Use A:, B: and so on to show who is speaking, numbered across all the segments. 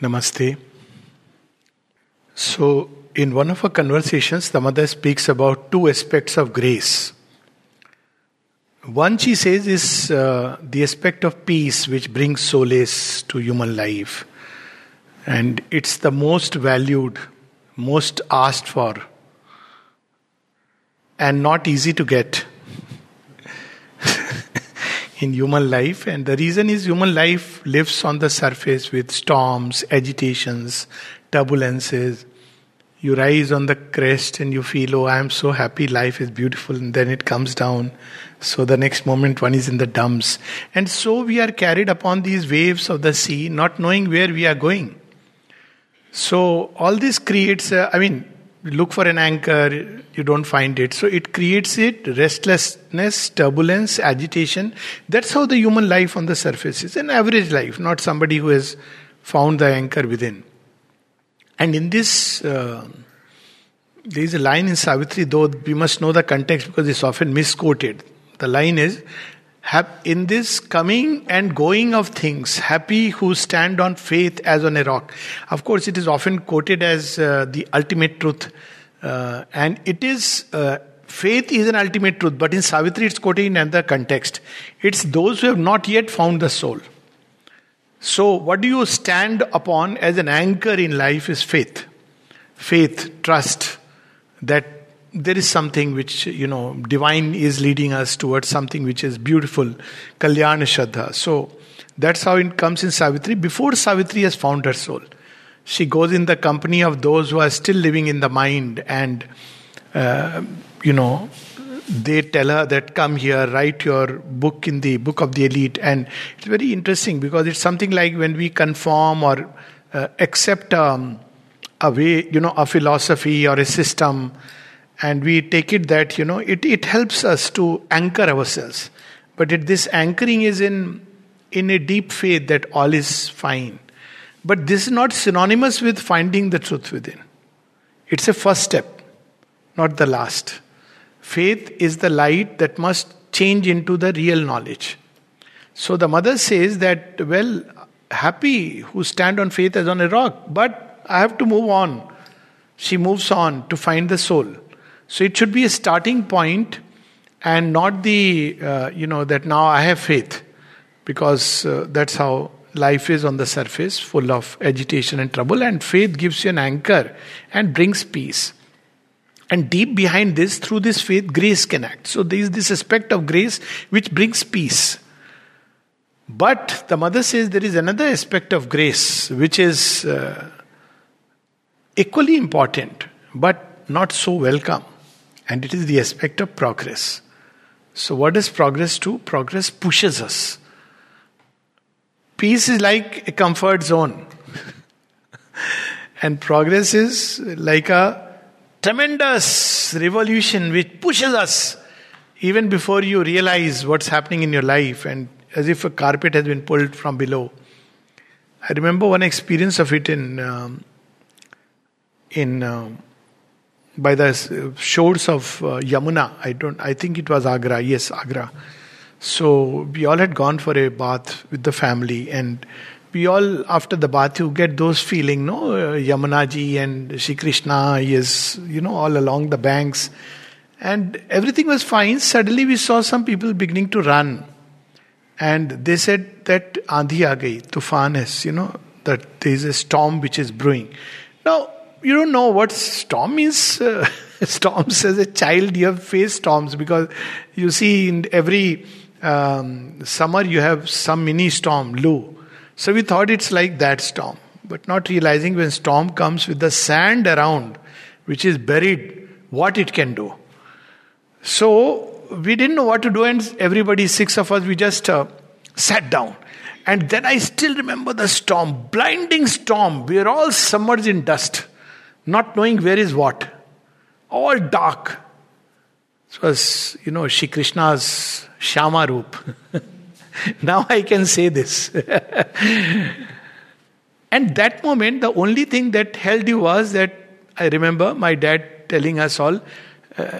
A: Namaste. So, in one of our conversations, the mother speaks about two aspects of grace. One, she says, is uh, the aspect of peace which brings solace to human life. And it's the most valued, most asked for, and not easy to get in human life. And the reason is human life lives on the surface with storms, agitations, turbulences. You rise on the crest and you feel, oh, I am so happy, life is beautiful, and then it comes down. So the next moment one is in the dumps. And so we are carried upon these waves of the sea, not knowing where we are going. So all this creates, I mean, look for an anchor, you don't find it. So it creates it restlessness, turbulence, agitation. That's how the human life on the surface is an average life, not somebody who has found the anchor within. And in this, uh, there is a line in Savitri, though we must know the context because it's often misquoted. The line is, in this coming and going of things, happy who stand on faith as on a rock. Of course, it is often quoted as uh, the ultimate truth, uh, and it is uh, faith is an ultimate truth. But in Savitri, it's quoted in another context. It's those who have not yet found the soul. So, what do you stand upon as an anchor in life is faith. Faith, trust that there is something which, you know, divine is leading us towards something which is beautiful. Kalyana Shraddha. So, that's how it comes in Savitri. Before Savitri has found her soul, she goes in the company of those who are still living in the mind and, uh, you know, they tell her that come here write your book in the book of the elite and it's very interesting because it's something like when we conform or uh, accept um, a way you know a philosophy or a system and we take it that you know it, it helps us to anchor ourselves but it, this anchoring is in in a deep faith that all is fine but this is not synonymous with finding the truth within it's a first step not the last Faith is the light that must change into the real knowledge. So the mother says that, well, happy who stand on faith as on a rock, but I have to move on. She moves on to find the soul. So it should be a starting point and not the, uh, you know, that now I have faith, because uh, that's how life is on the surface, full of agitation and trouble, and faith gives you an anchor and brings peace. And deep behind this, through this faith, grace can act. So there is this aspect of grace which brings peace. But the mother says there is another aspect of grace which is uh, equally important but not so welcome. And it is the aspect of progress. So, what does progress do? Progress pushes us. Peace is like a comfort zone, and progress is like a tremendous revolution which pushes us even before you realize what's happening in your life and as if a carpet has been pulled from below i remember one experience of it in um, in uh, by the shores of uh, yamuna. I don't i think it was agra. Yes agra. So we all had gone for a bath with the family and we all after the bath you get those feeling no uh, Yamunaji and Shri Krishna is you know all along the banks. And everything was fine. Suddenly we saw some people beginning to run. And they said that andhi aa gayi tufan is you know that there is a storm which is brewing. Now you don't know what storm is. uh, storms as a child you have faced storms because you see in every um, summer you have some mini storm Loo so we thought it's like that storm, but not realizing when storm comes with the sand around, which is buried, what it can do. So we didn't know what to do, and everybody, six of us, we just uh, sat down. And then I still remember the storm, blinding storm. We are all submerged in dust, not knowing where is what. All dark. It was, you know, Shri Krishna's Shyama Roop. now I can say this. and that moment, the only thing that held you was that I remember my dad telling us all, uh,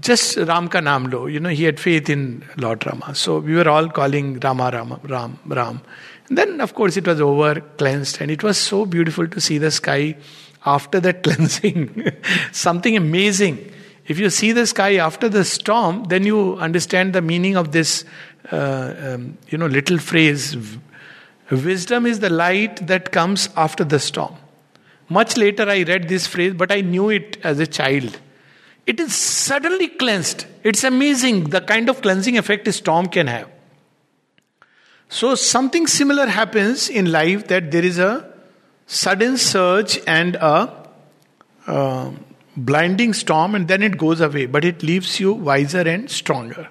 A: just Ram ka naam lo. You know, he had faith in Lord Rama. So we were all calling Rama, Rama, Ram, Ram. And then, of course, it was over, cleansed, and it was so beautiful to see the sky after that cleansing. Something amazing. If you see the sky after the storm, then you understand the meaning of this, uh, um, you know, little phrase. Wisdom is the light that comes after the storm. Much later, I read this phrase, but I knew it as a child. It is suddenly cleansed. It's amazing the kind of cleansing effect a storm can have. So, something similar happens in life that there is a sudden surge and a uh, blinding storm, and then it goes away, but it leaves you wiser and stronger.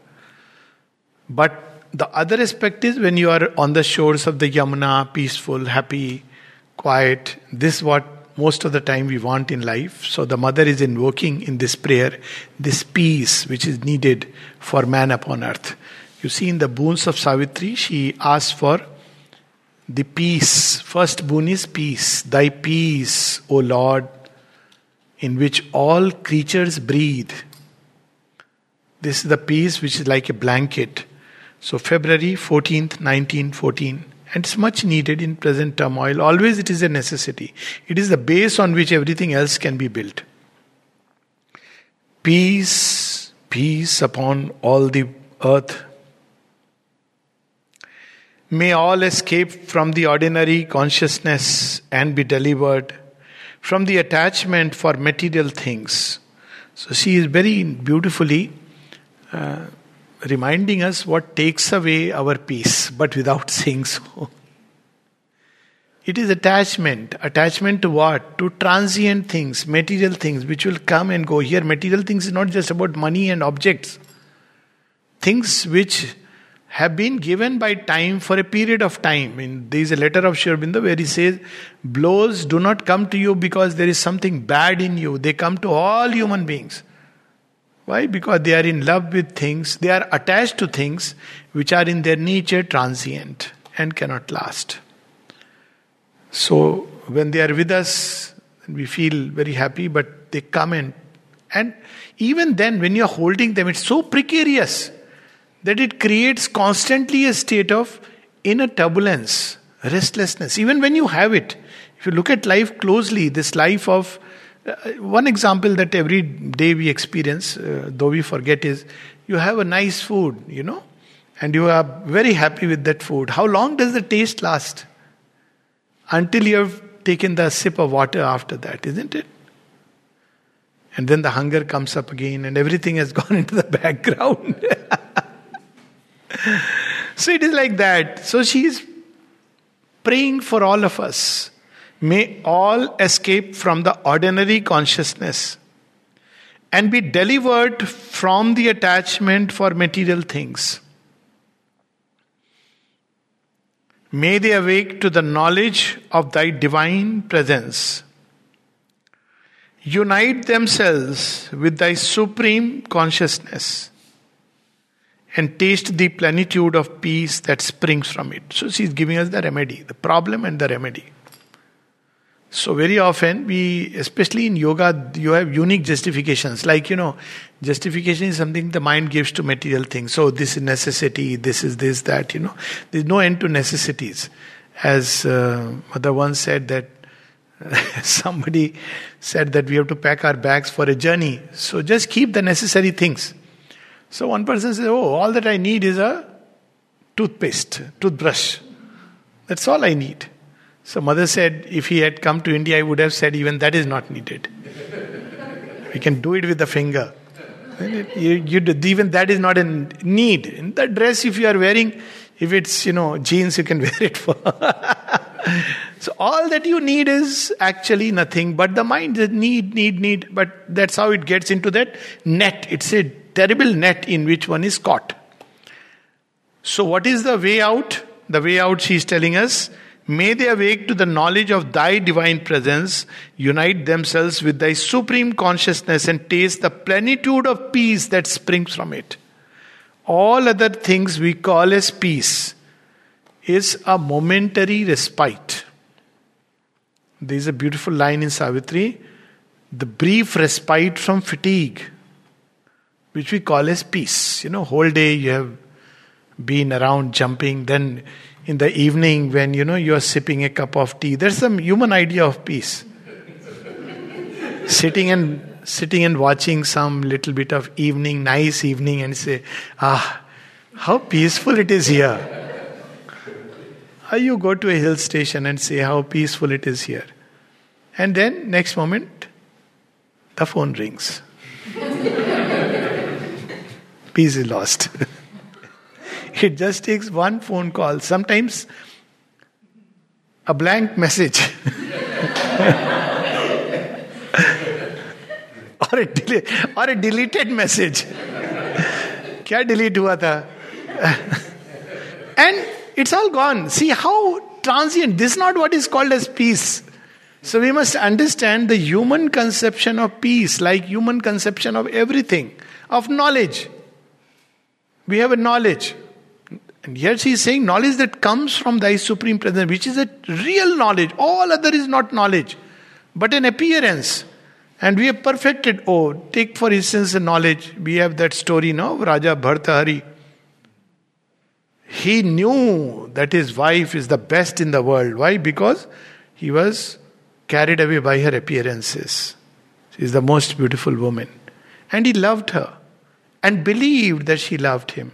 A: But the other aspect is when you are on the shores of the Yamuna, peaceful, happy, quiet, this what most of the time we want in life. So the mother is invoking in this prayer this peace which is needed for man upon earth. You see, in the boons of Savitri, she asks for the peace. First boon is peace. Thy peace, O Lord, in which all creatures breathe. This is the peace which is like a blanket. So, February 14th, 1914. And it's much needed in present turmoil. Always it is a necessity. It is the base on which everything else can be built. Peace, peace upon all the earth. May all escape from the ordinary consciousness and be delivered from the attachment for material things. So she is very beautifully uh, reminding us what takes away our peace, but without saying so. It is attachment. Attachment to what? To transient things, material things, which will come and go. Here, material things is not just about money and objects. Things which have been given by time for a period of time. In there is a letter of Sri where he says, blows do not come to you because there is something bad in you. They come to all human beings. Why? Because they are in love with things, they are attached to things which are in their nature transient and cannot last. So when they are with us, we feel very happy, but they come in. And even then, when you're holding them, it's so precarious that it creates constantly a state of inner turbulence, restlessness. Even when you have it, if you look at life closely, this life of uh, one example that every day we experience, uh, though we forget, is you have a nice food, you know, and you are very happy with that food. How long does the taste last? Until you have taken the sip of water after that, isn't it? And then the hunger comes up again, and everything has gone into the background. so it is like that. So she is praying for all of us. May all escape from the ordinary consciousness and be delivered from the attachment for material things. May they awake to the knowledge of thy divine presence. Unite themselves with thy supreme consciousness and taste the plenitude of peace that springs from it. So she's giving us the remedy, the problem and the remedy. So very often we, especially in yoga, you have unique justifications. Like you know, justification is something the mind gives to material things. So this is necessity. This is this that. You know, there's no end to necessities. As uh, mother once said that somebody said that we have to pack our bags for a journey. So just keep the necessary things. So one person says, Oh, all that I need is a toothpaste, toothbrush. That's all I need. So mother said, if he had come to India, I would have said, even that is not needed. we can do it with the finger. You, you, even that is not a need. In the dress, if you are wearing, if it's you know jeans, you can wear it for. so all that you need is actually nothing, but the mind is need, need, need. But that's how it gets into that net. It's a terrible net in which one is caught. So, what is the way out? The way out, she is telling us, may they awake to the knowledge of thy divine presence, unite themselves with thy supreme consciousness, and taste the plenitude of peace that springs from it. All other things we call as peace is a momentary respite. There is a beautiful line in Savitri the brief respite from fatigue which we call as peace. You know, whole day you have been around jumping, then in the evening when you know you're sipping a cup of tea. There's some human idea of peace. sitting and sitting and watching some little bit of evening, nice evening, and say, ah, how peaceful it is here. Or you go to a hill station and say how peaceful it is here. And then next moment, the phone rings Peace is lost. it just takes one phone call. Sometimes a blank message. or a delay, or a deleted message क्या delete हुआ था and it's all gone see how transient this is not what is called as peace so we must understand the human conception of peace like human conception of everything of knowledge we have a knowledge and here she is saying knowledge that comes from thy supreme presence which is a real knowledge all other is not knowledge but an appearance and we have perfected, oh, take for instance the knowledge. We have that story now Raja Bhartahari. He knew that his wife is the best in the world. Why? Because he was carried away by her appearances. She is the most beautiful woman. And he loved her and believed that she loved him.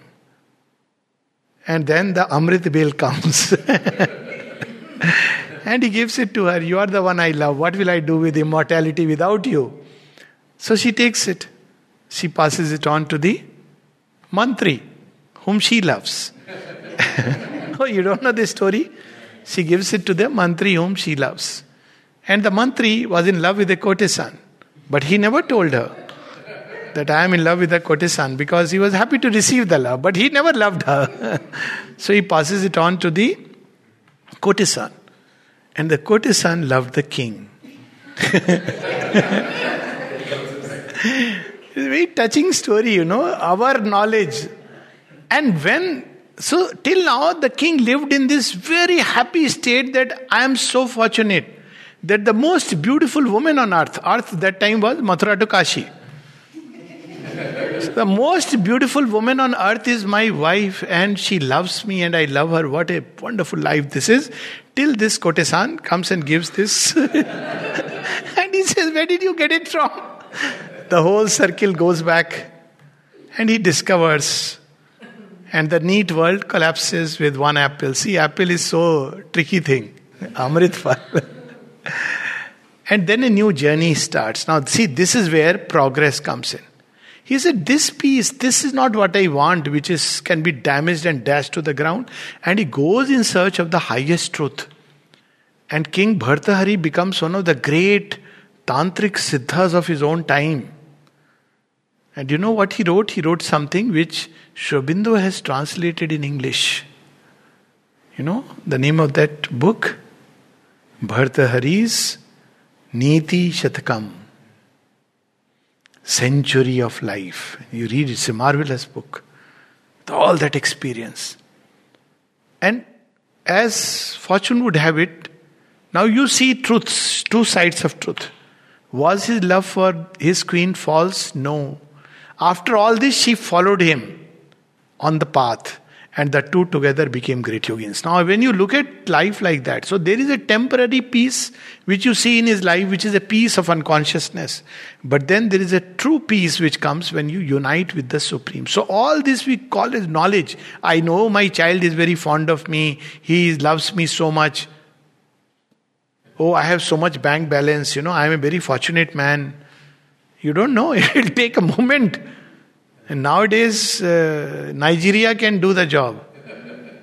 A: And then the Amrit Bel comes. And he gives it to her. You are the one I love. What will I do with immortality without you? So she takes it. She passes it on to the mantri, whom she loves. oh, you don't know this story? She gives it to the mantri whom she loves. And the mantri was in love with the courtesan. But he never told her that I am in love with the courtesan because he was happy to receive the love, but he never loved her. so he passes it on to the courtesan. And the courtesan loved the king. it's a very touching story, you know, our knowledge. And when, so till now, the king lived in this very happy state that I am so fortunate that the most beautiful woman on earth, earth that time was Mathura to Kashi. The most beautiful woman on earth is my wife, and she loves me, and I love her. What a wonderful life this is. Till this Kotesan comes and gives this. and he says, Where did you get it from? The whole circle goes back, and he discovers. And the neat world collapses with one apple. See, apple is so tricky thing. Amrit and then a new journey starts. Now, see, this is where progress comes in. He said, This piece, this is not what I want, which is can be damaged and dashed to the ground. And he goes in search of the highest truth. And King Bhartahari becomes one of the great tantric siddhas of his own time. And you know what he wrote? He wrote something which Sri Aurobindo has translated in English. You know the name of that book? Bhartahari's Niti Shatakam century of life. You read, it's a marvelous book. All that experience. And as fortune would have it, now you see truths, two sides of truth. Was his love for his queen false? No. After all this, she followed him on the path and the two together became great yogins. Now, when you look at life like that, so there is a temporary peace which you see in his life, which is a peace of unconsciousness. But then there is a true peace which comes when you unite with the Supreme. So, all this we call as knowledge. I know my child is very fond of me, he loves me so much. Oh, I have so much bank balance, you know, I am a very fortunate man. You don't know, it will take a moment and nowadays, uh, Nigeria can do the job.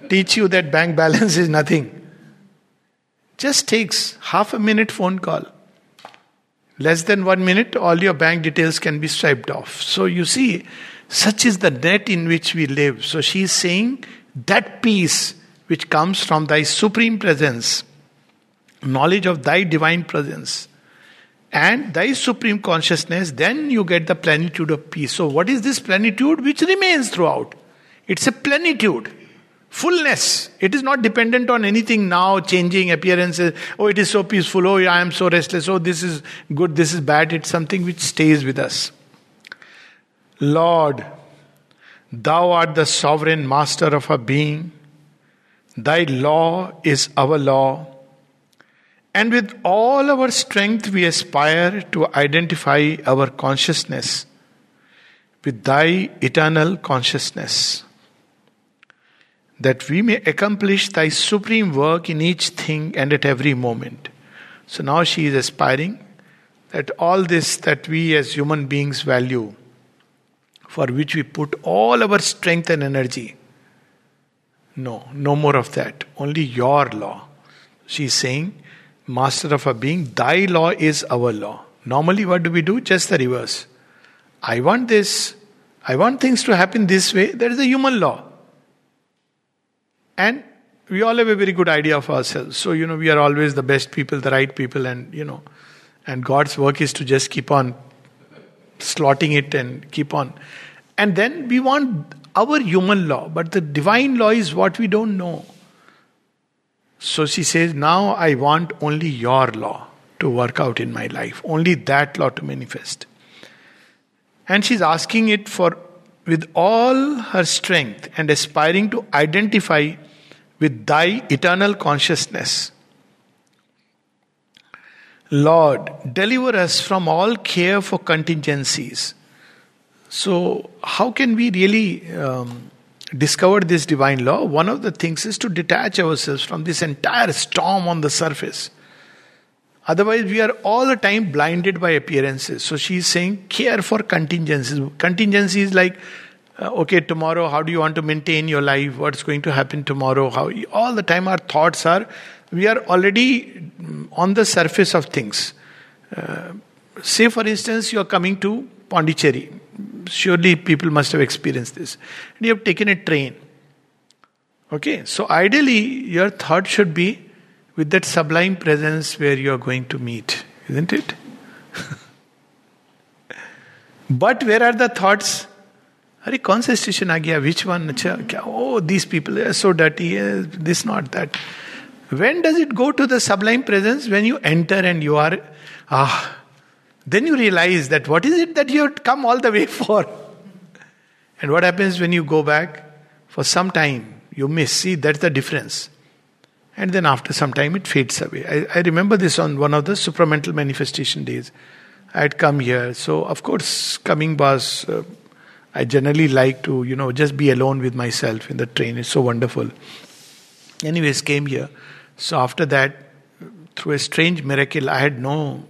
A: Teach you that bank balance is nothing. Just takes half a minute phone call. Less than one minute, all your bank details can be swiped off. So you see, such is the net in which we live. So she is saying that peace which comes from thy supreme presence, knowledge of thy divine presence, and thy supreme consciousness, then you get the plenitude of peace. So, what is this plenitude which remains throughout? It's a plenitude, fullness. It is not dependent on anything now, changing appearances. Oh, it is so peaceful. Oh, I am so restless. Oh, this is good, this is bad. It's something which stays with us. Lord, thou art the sovereign master of our being. Thy law is our law. And with all our strength, we aspire to identify our consciousness with Thy eternal consciousness, that we may accomplish Thy supreme work in each thing and at every moment. So now she is aspiring that all this that we as human beings value, for which we put all our strength and energy, no, no more of that. Only your law. She is saying, Master of our being, thy law is our law. Normally, what do we do? Just the reverse. I want this. I want things to happen this way. That is a human law. And we all have a very good idea of ourselves. So, you know, we are always the best people, the right people, and, you know, and God's work is to just keep on slotting it and keep on. And then we want our human law, but the divine law is what we don't know. So she says, Now I want only your law to work out in my life, only that law to manifest. And she's asking it for with all her strength and aspiring to identify with thy eternal consciousness. Lord, deliver us from all care for contingencies so, how can we really um, discover this divine law? One of the things is to detach ourselves from this entire storm on the surface. Otherwise, we are all the time blinded by appearances. So, she is saying, care for contingencies. Contingencies like, uh, okay, tomorrow, how do you want to maintain your life? What's going to happen tomorrow? How all the time our thoughts are, we are already on the surface of things. Uh, say, for instance, you are coming to Pondicherry surely people must have experienced this. And you have taken a train. Okay, so ideally, your thought should be with that sublime presence where you are going to meet, isn't it? but where are the thoughts? अरे कौन सा station आ गया which one अच्छा क्या ओ these people are so dirty this not that when does it go to the sublime presence when you enter and you are ah then you realize that what is it that you have come all the way for? And what happens when you go back? For some time, you miss. See, that's the difference. And then after some time, it fades away. I, I remember this on one of the supramental manifestation days. I had come here. So, of course, coming was, uh, I generally like to, you know, just be alone with myself in the train. It's so wonderful. Anyways, came here. So, after that, through a strange miracle, I had no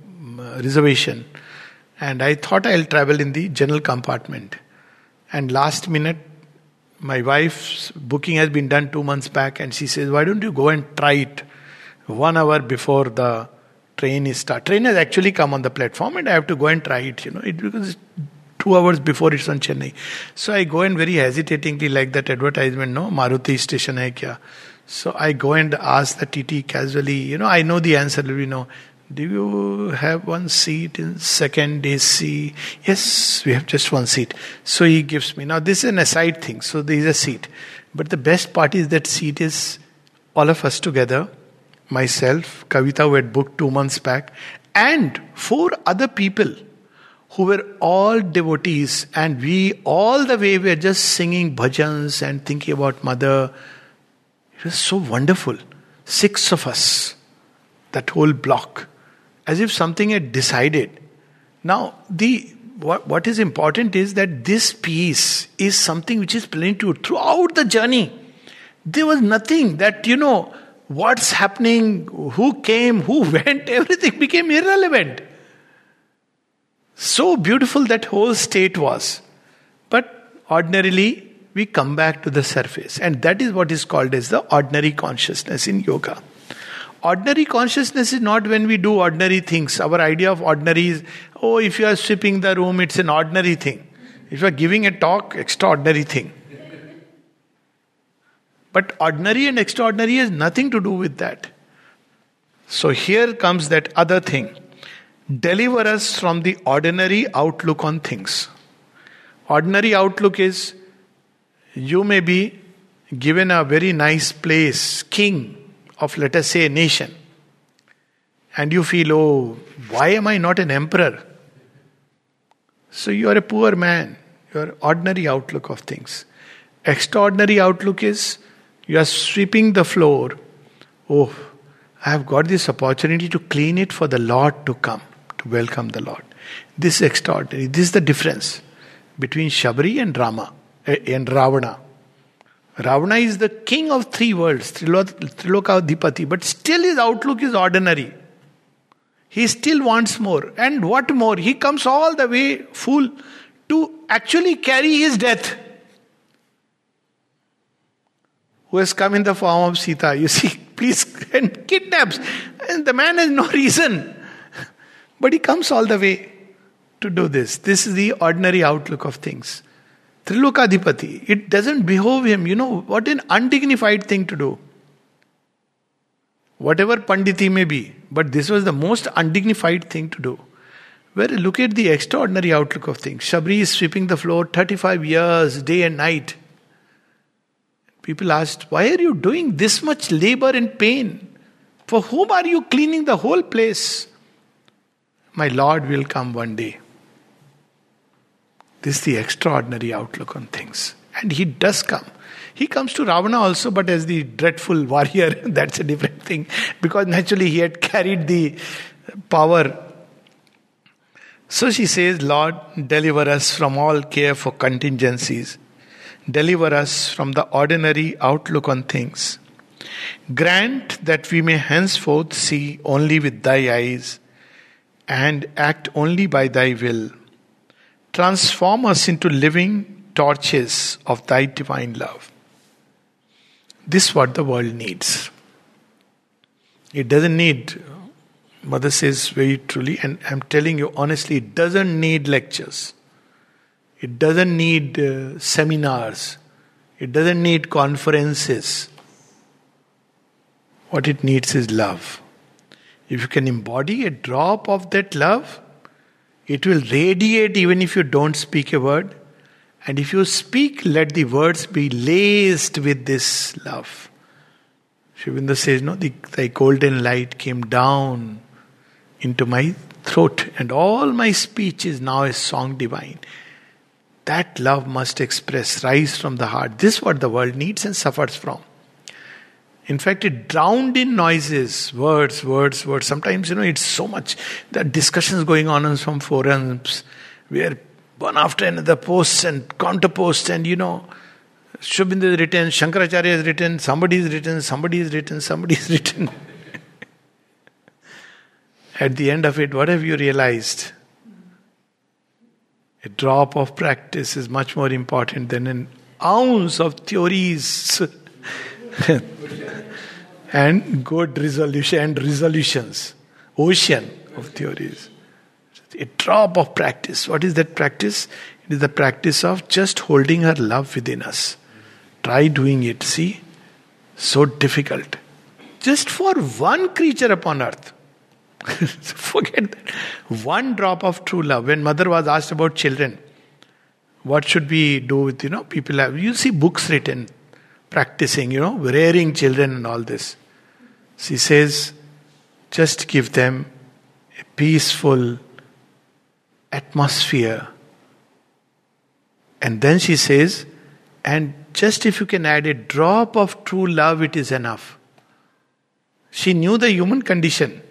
A: Uh, reservation. And I thought I'll travel in the general compartment. And last minute, my wife's booking has been done two months back, and she says, Why don't you go and try it one hour before the train is start? Train has actually come on the platform, and I have to go and try it, you know, it, because two hours before it's on Chennai. So I go and very hesitatingly, like that advertisement, no, Maruti station hai kya? So I go and ask the TT casually, you know, I know the answer, you know, do you have one seat in second AC? Yes, we have just one seat. So he gives me. Now, this is an aside thing. So there is a seat. But the best part is that seat is all of us together myself, Kavita, who had booked two months back, and four other people who were all devotees. And we, all the way, we were just singing bhajans and thinking about Mother. It was so wonderful. Six of us, that whole block as if something had decided. Now, the what, what is important is that this peace is something which is plenitude throughout the journey. There was nothing that, you know, what's happening, who came, who went, everything became irrelevant. So beautiful that whole state was. But ordinarily, we come back to the surface. And that is what is called as the ordinary consciousness in yoga. Ordinary consciousness is not when we do ordinary things. Our idea of ordinary is, oh, if you are sweeping the room, it's an ordinary thing. If you are giving a talk, extraordinary thing. But ordinary and extraordinary has nothing to do with that. So here comes that other thing. Deliver us from the ordinary outlook on things. Ordinary outlook is you may be given a very nice place, king, of, let us say, a nation, and you feel, oh, why am I not an emperor? So you are a poor man, your ordinary outlook of things. Extraordinary outlook is You are sweeping the floor. Oh, I have got this opportunity to clean it for the Lord to come, to welcome the Lord. This is extraordinary. This is the difference between Shabri and Rama eh, and Ravana. Ravana is the king of three worlds, Trilokadhipati, but still his outlook is ordinary. He still wants more. And what more? He comes all the way full to actually carry his death. Who has come in the form of Sita, you see, please, and kidnaps. And the man has no reason. But he comes all the way to do this. This is the ordinary outlook of things. Trilokadhipati, it doesn't behove him. You know, what an undignified thing to do. Whatever Panditi may be, but this was the most undignified thing to do. Where look at the extraordinary outlook of things. Shabri is sweeping the floor 35 years, day and night. People asked, Why are you doing this much labor and pain? For whom are you cleaning the whole place? My Lord will come one day. This is the extraordinary outlook on things. And he does come. He comes to Ravana also, but as the dreadful warrior, that's a different thing. Because naturally he had carried the power. So she says, Lord, deliver us from all care for contingencies. Deliver us from the ordinary outlook on things. Grant that we may henceforth see only with thy eyes and act only by thy will Transform us into living torches of thy divine love. This is what the world needs. It doesn't need, Mother says very truly, and I'm telling you honestly, it doesn't need lectures. It doesn't need uh, seminars. It doesn't need conferences. What it needs is love. If you can embody a drop of that love, it will radiate even if you don't speak a word. And if you speak, let the words be laced with this love. Aurobindo says, No, the, the golden light came down into my throat, and all my speech is now a song divine. That love must express, rise from the heart. This is what the world needs and suffers from. In fact, it drowned in noises, words, words, words. Sometimes, you know, it's so much. There are discussions going on in some forums where one after another posts and counter posts, and you know, Aurobindo is written, Shankaracharya has written, somebody is written, somebody is written, somebody is written. At the end of it, what have you realized? A drop of practice is much more important than an ounce of theories. and good resolution and resolutions. Ocean of theories. A drop of practice. What is that practice? It is the practice of just holding her love within us. Try doing it. See? So difficult. Just for one creature upon earth. Forget that. One drop of true love. When mother was asked about children, what should we do with, you know, people have, you see books written practicing, you know, rearing children and all this. She says, just give them a peaceful atmosphere. And then she says, and just if you can add a drop of true love, it is enough. She knew the human condition.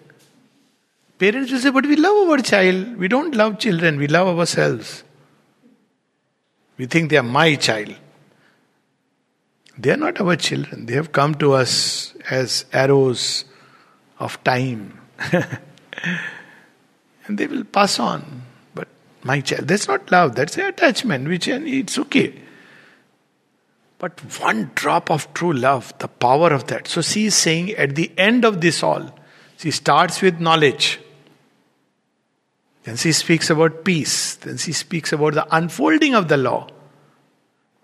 A: Parents will say, but we love our child. We don't love children, we love ourselves. We think they are my child. They are not our children. They have come to us as arrows of time. and they will pass on. But my child, that's not love, that's an attachment, which it's okay. But one drop of true love, the power of that. So she is saying at the end of this all, she starts with knowledge. Then she speaks about peace. Then she speaks about the unfolding of the law.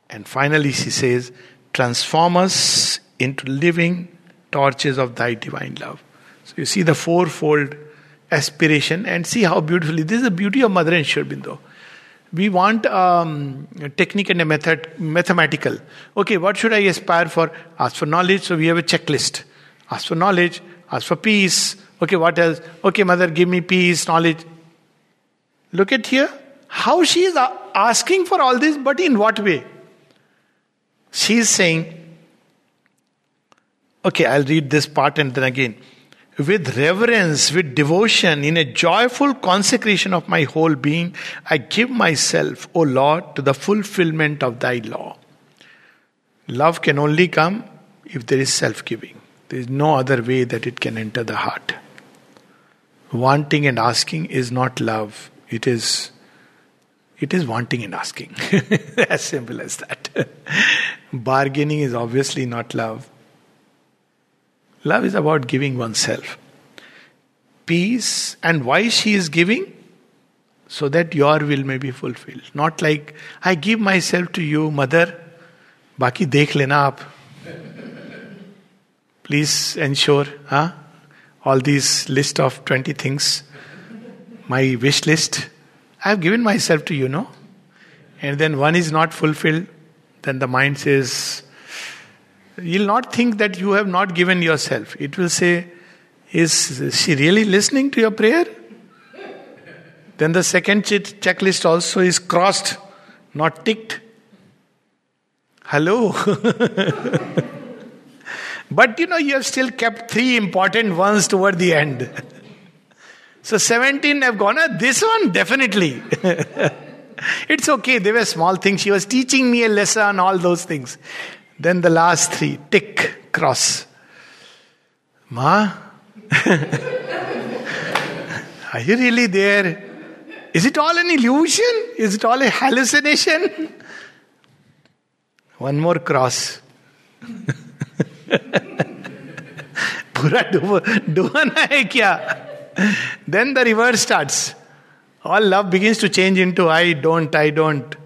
A: And finally she says, transform us into living torches of thy divine love. So you see the fourfold aspiration and see how beautifully this is the beauty of Mother and Sri Aurobindo. We want um, a technique and a method, mathematical. Okay, what should I aspire for? Ask for knowledge, so we have a checklist. Ask for knowledge, ask for peace. Okay, what else? Okay, Mother, give me peace, knowledge. Look at here. How she is asking for all this, but in what way? She is saying, Okay, I'll read this part and then again. With reverence, with devotion, in a joyful consecration of my whole being, I give myself, O Lord, to the fulfillment of thy law. Love can only come if there is self giving. There is no other way that it can enter the heart. Wanting and asking is not love, it is it is wanting and asking. as simple as that. Bargaining is obviously not love. Love is about giving oneself. Peace, and why she is giving? So that your will may be fulfilled. Not like, I give myself to you, mother. Baki dekh lena aap. Please ensure, huh? All these list of 20 things, my wish list, I have given myself to you, no? And then one is not fulfilled, then the mind says, You'll not think that you have not given yourself. It will say, Is she really listening to your prayer? Then the second checklist also is crossed, not ticked. Hello. but you know, you have still kept three important ones toward the end. so 17 have gone, ah, this one definitely. it's okay, they were small things. She was teaching me a lesson, all those things. Then the last three tick, cross. Ma, are you really there? Is it all an illusion? Is it all a hallucination? One more cross. पूरा डुबाना है क्या then the reverse starts all love begins to change into i don't i don't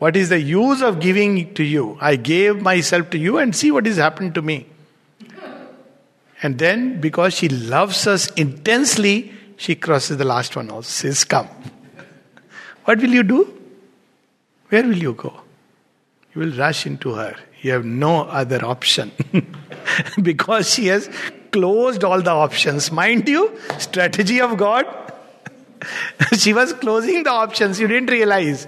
A: what is the use of giving to you? I gave myself to you and see what has happened to me. And then, because she loves us intensely, she crosses the last one also, says, Come. What will you do? Where will you go? You will rush into her. You have no other option. because she has closed all the options. Mind you, strategy of God. she was closing the options. You didn't realize.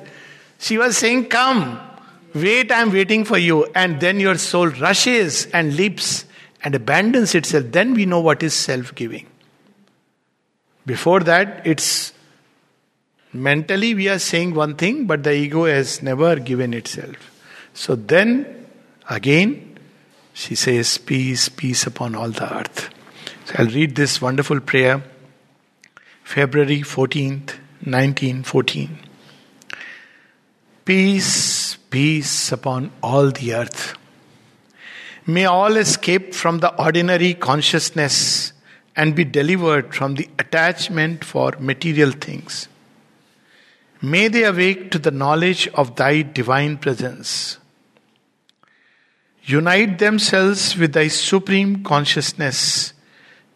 A: She was saying, Come, wait, I'm waiting for you. And then your soul rushes and leaps and abandons itself. Then we know what is self giving. Before that, it's mentally we are saying one thing, but the ego has never given itself. So then, again, she says, Peace, peace upon all the earth. So I'll read this wonderful prayer, February 14th, 1914. Peace, peace upon all the earth. May all escape from the ordinary consciousness and be delivered from the attachment for material things. May they awake to the knowledge of thy divine presence. Unite themselves with thy supreme consciousness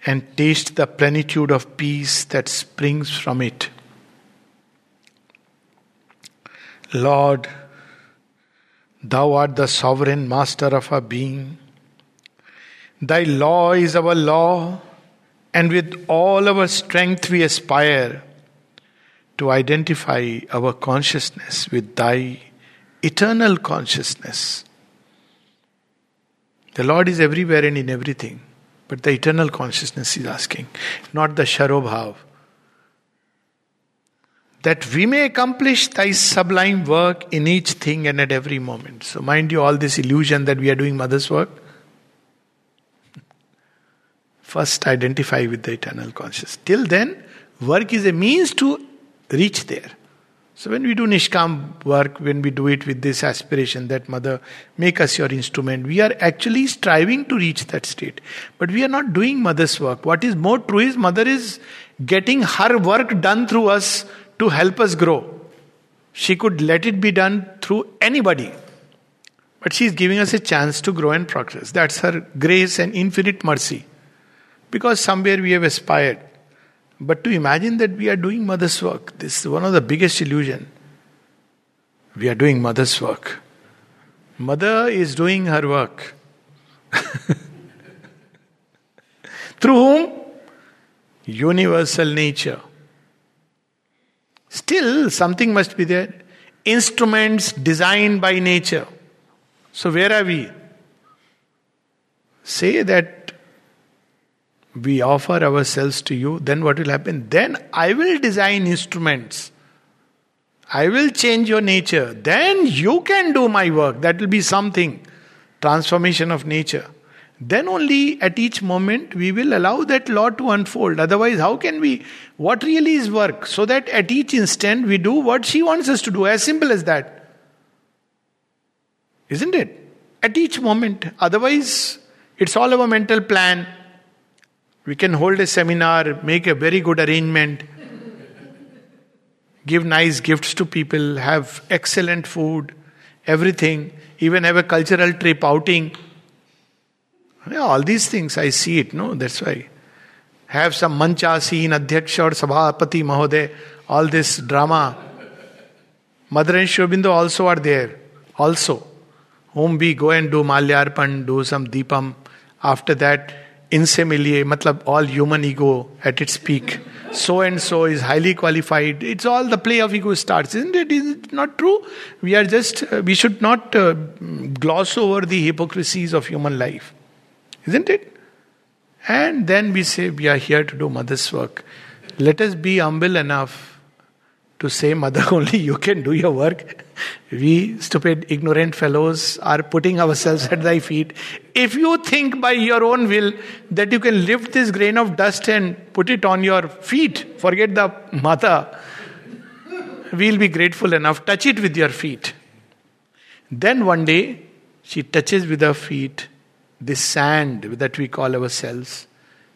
A: and taste the plenitude of peace that springs from it. Lord, Thou art the sovereign master of our being. Thy law is our law, and with all our strength we aspire to identify our consciousness with Thy eternal consciousness. The Lord is everywhere and in everything, but the eternal consciousness is asking, not the Sharobhav that we may accomplish thy sublime work in each thing and at every moment. So, mind you, all this illusion that we are doing mother's work. First, identify with the eternal consciousness. Till then, work is a means to reach there. So, when we do Nishkam work, when we do it with this aspiration that Mother, make us your instrument, we are actually striving to reach that state. But we are not doing Mother's work. What is more true is Mother is getting her work done through us to help us grow. She could let it be done through anybody. But she is giving us a chance to grow and progress. That's her grace and infinite mercy. Because somewhere we have aspired. But to imagine that we are doing mother's work, this is one of the biggest illusion. We are doing mother's work. Mother is doing her work. Through whom? Universal nature. Still, something must be there. Instruments designed by nature. So, where are we? Say that we offer ourselves to you, then what will happen? Then I will design instruments. I will change your nature. Then you can do my work. That will be something. Transformation of nature. Then only at each moment we will allow that law to unfold. Otherwise, how can we? What really is work? So that at each instant we do what she wants us to do. As simple as that. Isn't it? At each moment. Otherwise, it's all our mental plan. We can hold a seminar, make a very good arrangement, give nice gifts to people, have excellent food, everything, even have a cultural trip outing. Yeah, all these things, I see it, no? That's why. Have some mancha scene, Adhyaksha or Sabhapati Mahoday, all this drama. Mother and Sri Aurobindo also are there, also. Whom we go and do Malyarpan, do some Deepam. After that, human ego at its peak. So and so is highly qualified. It's all the play of ego starts, isn't it? Is it not true? We are just, uh, we should not uh, gloss over the hypocrisies of human life, isn't it? And then we say, we are here to do mother's work. Let us be humble enough to say, Mother, only you can do your work. We, stupid, ignorant fellows, are putting ourselves at thy feet. If you think by your own will that you can lift this grain of dust and put it on your feet, forget the mother, we'll be grateful enough. Touch it with your feet. Then one day, she touches with her feet this sand that we call ourselves,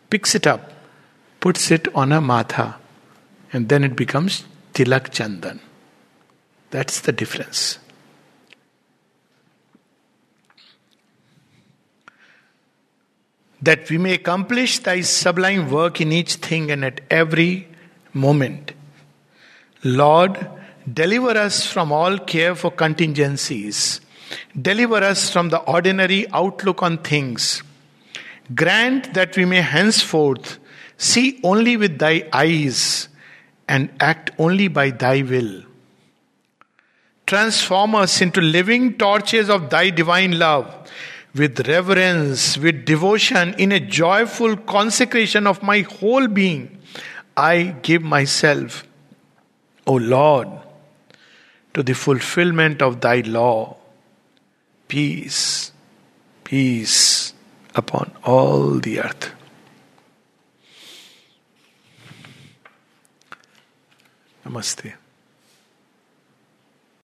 A: picks it up, puts it on her matha, and then it becomes Tilak Chandan. That's the difference. That we may accomplish thy sublime work in each thing and at every moment. Lord, deliver us from all care for contingencies. Deliver us from the ordinary outlook on things. Grant that we may henceforth see only with thy eyes and act only by thy will. Transform us into living torches of thy divine love with reverence, with devotion, in a joyful consecration of my whole being. I give myself, O Lord, to the fulfillment of thy law. Peace, peace upon all the earth. Namaste.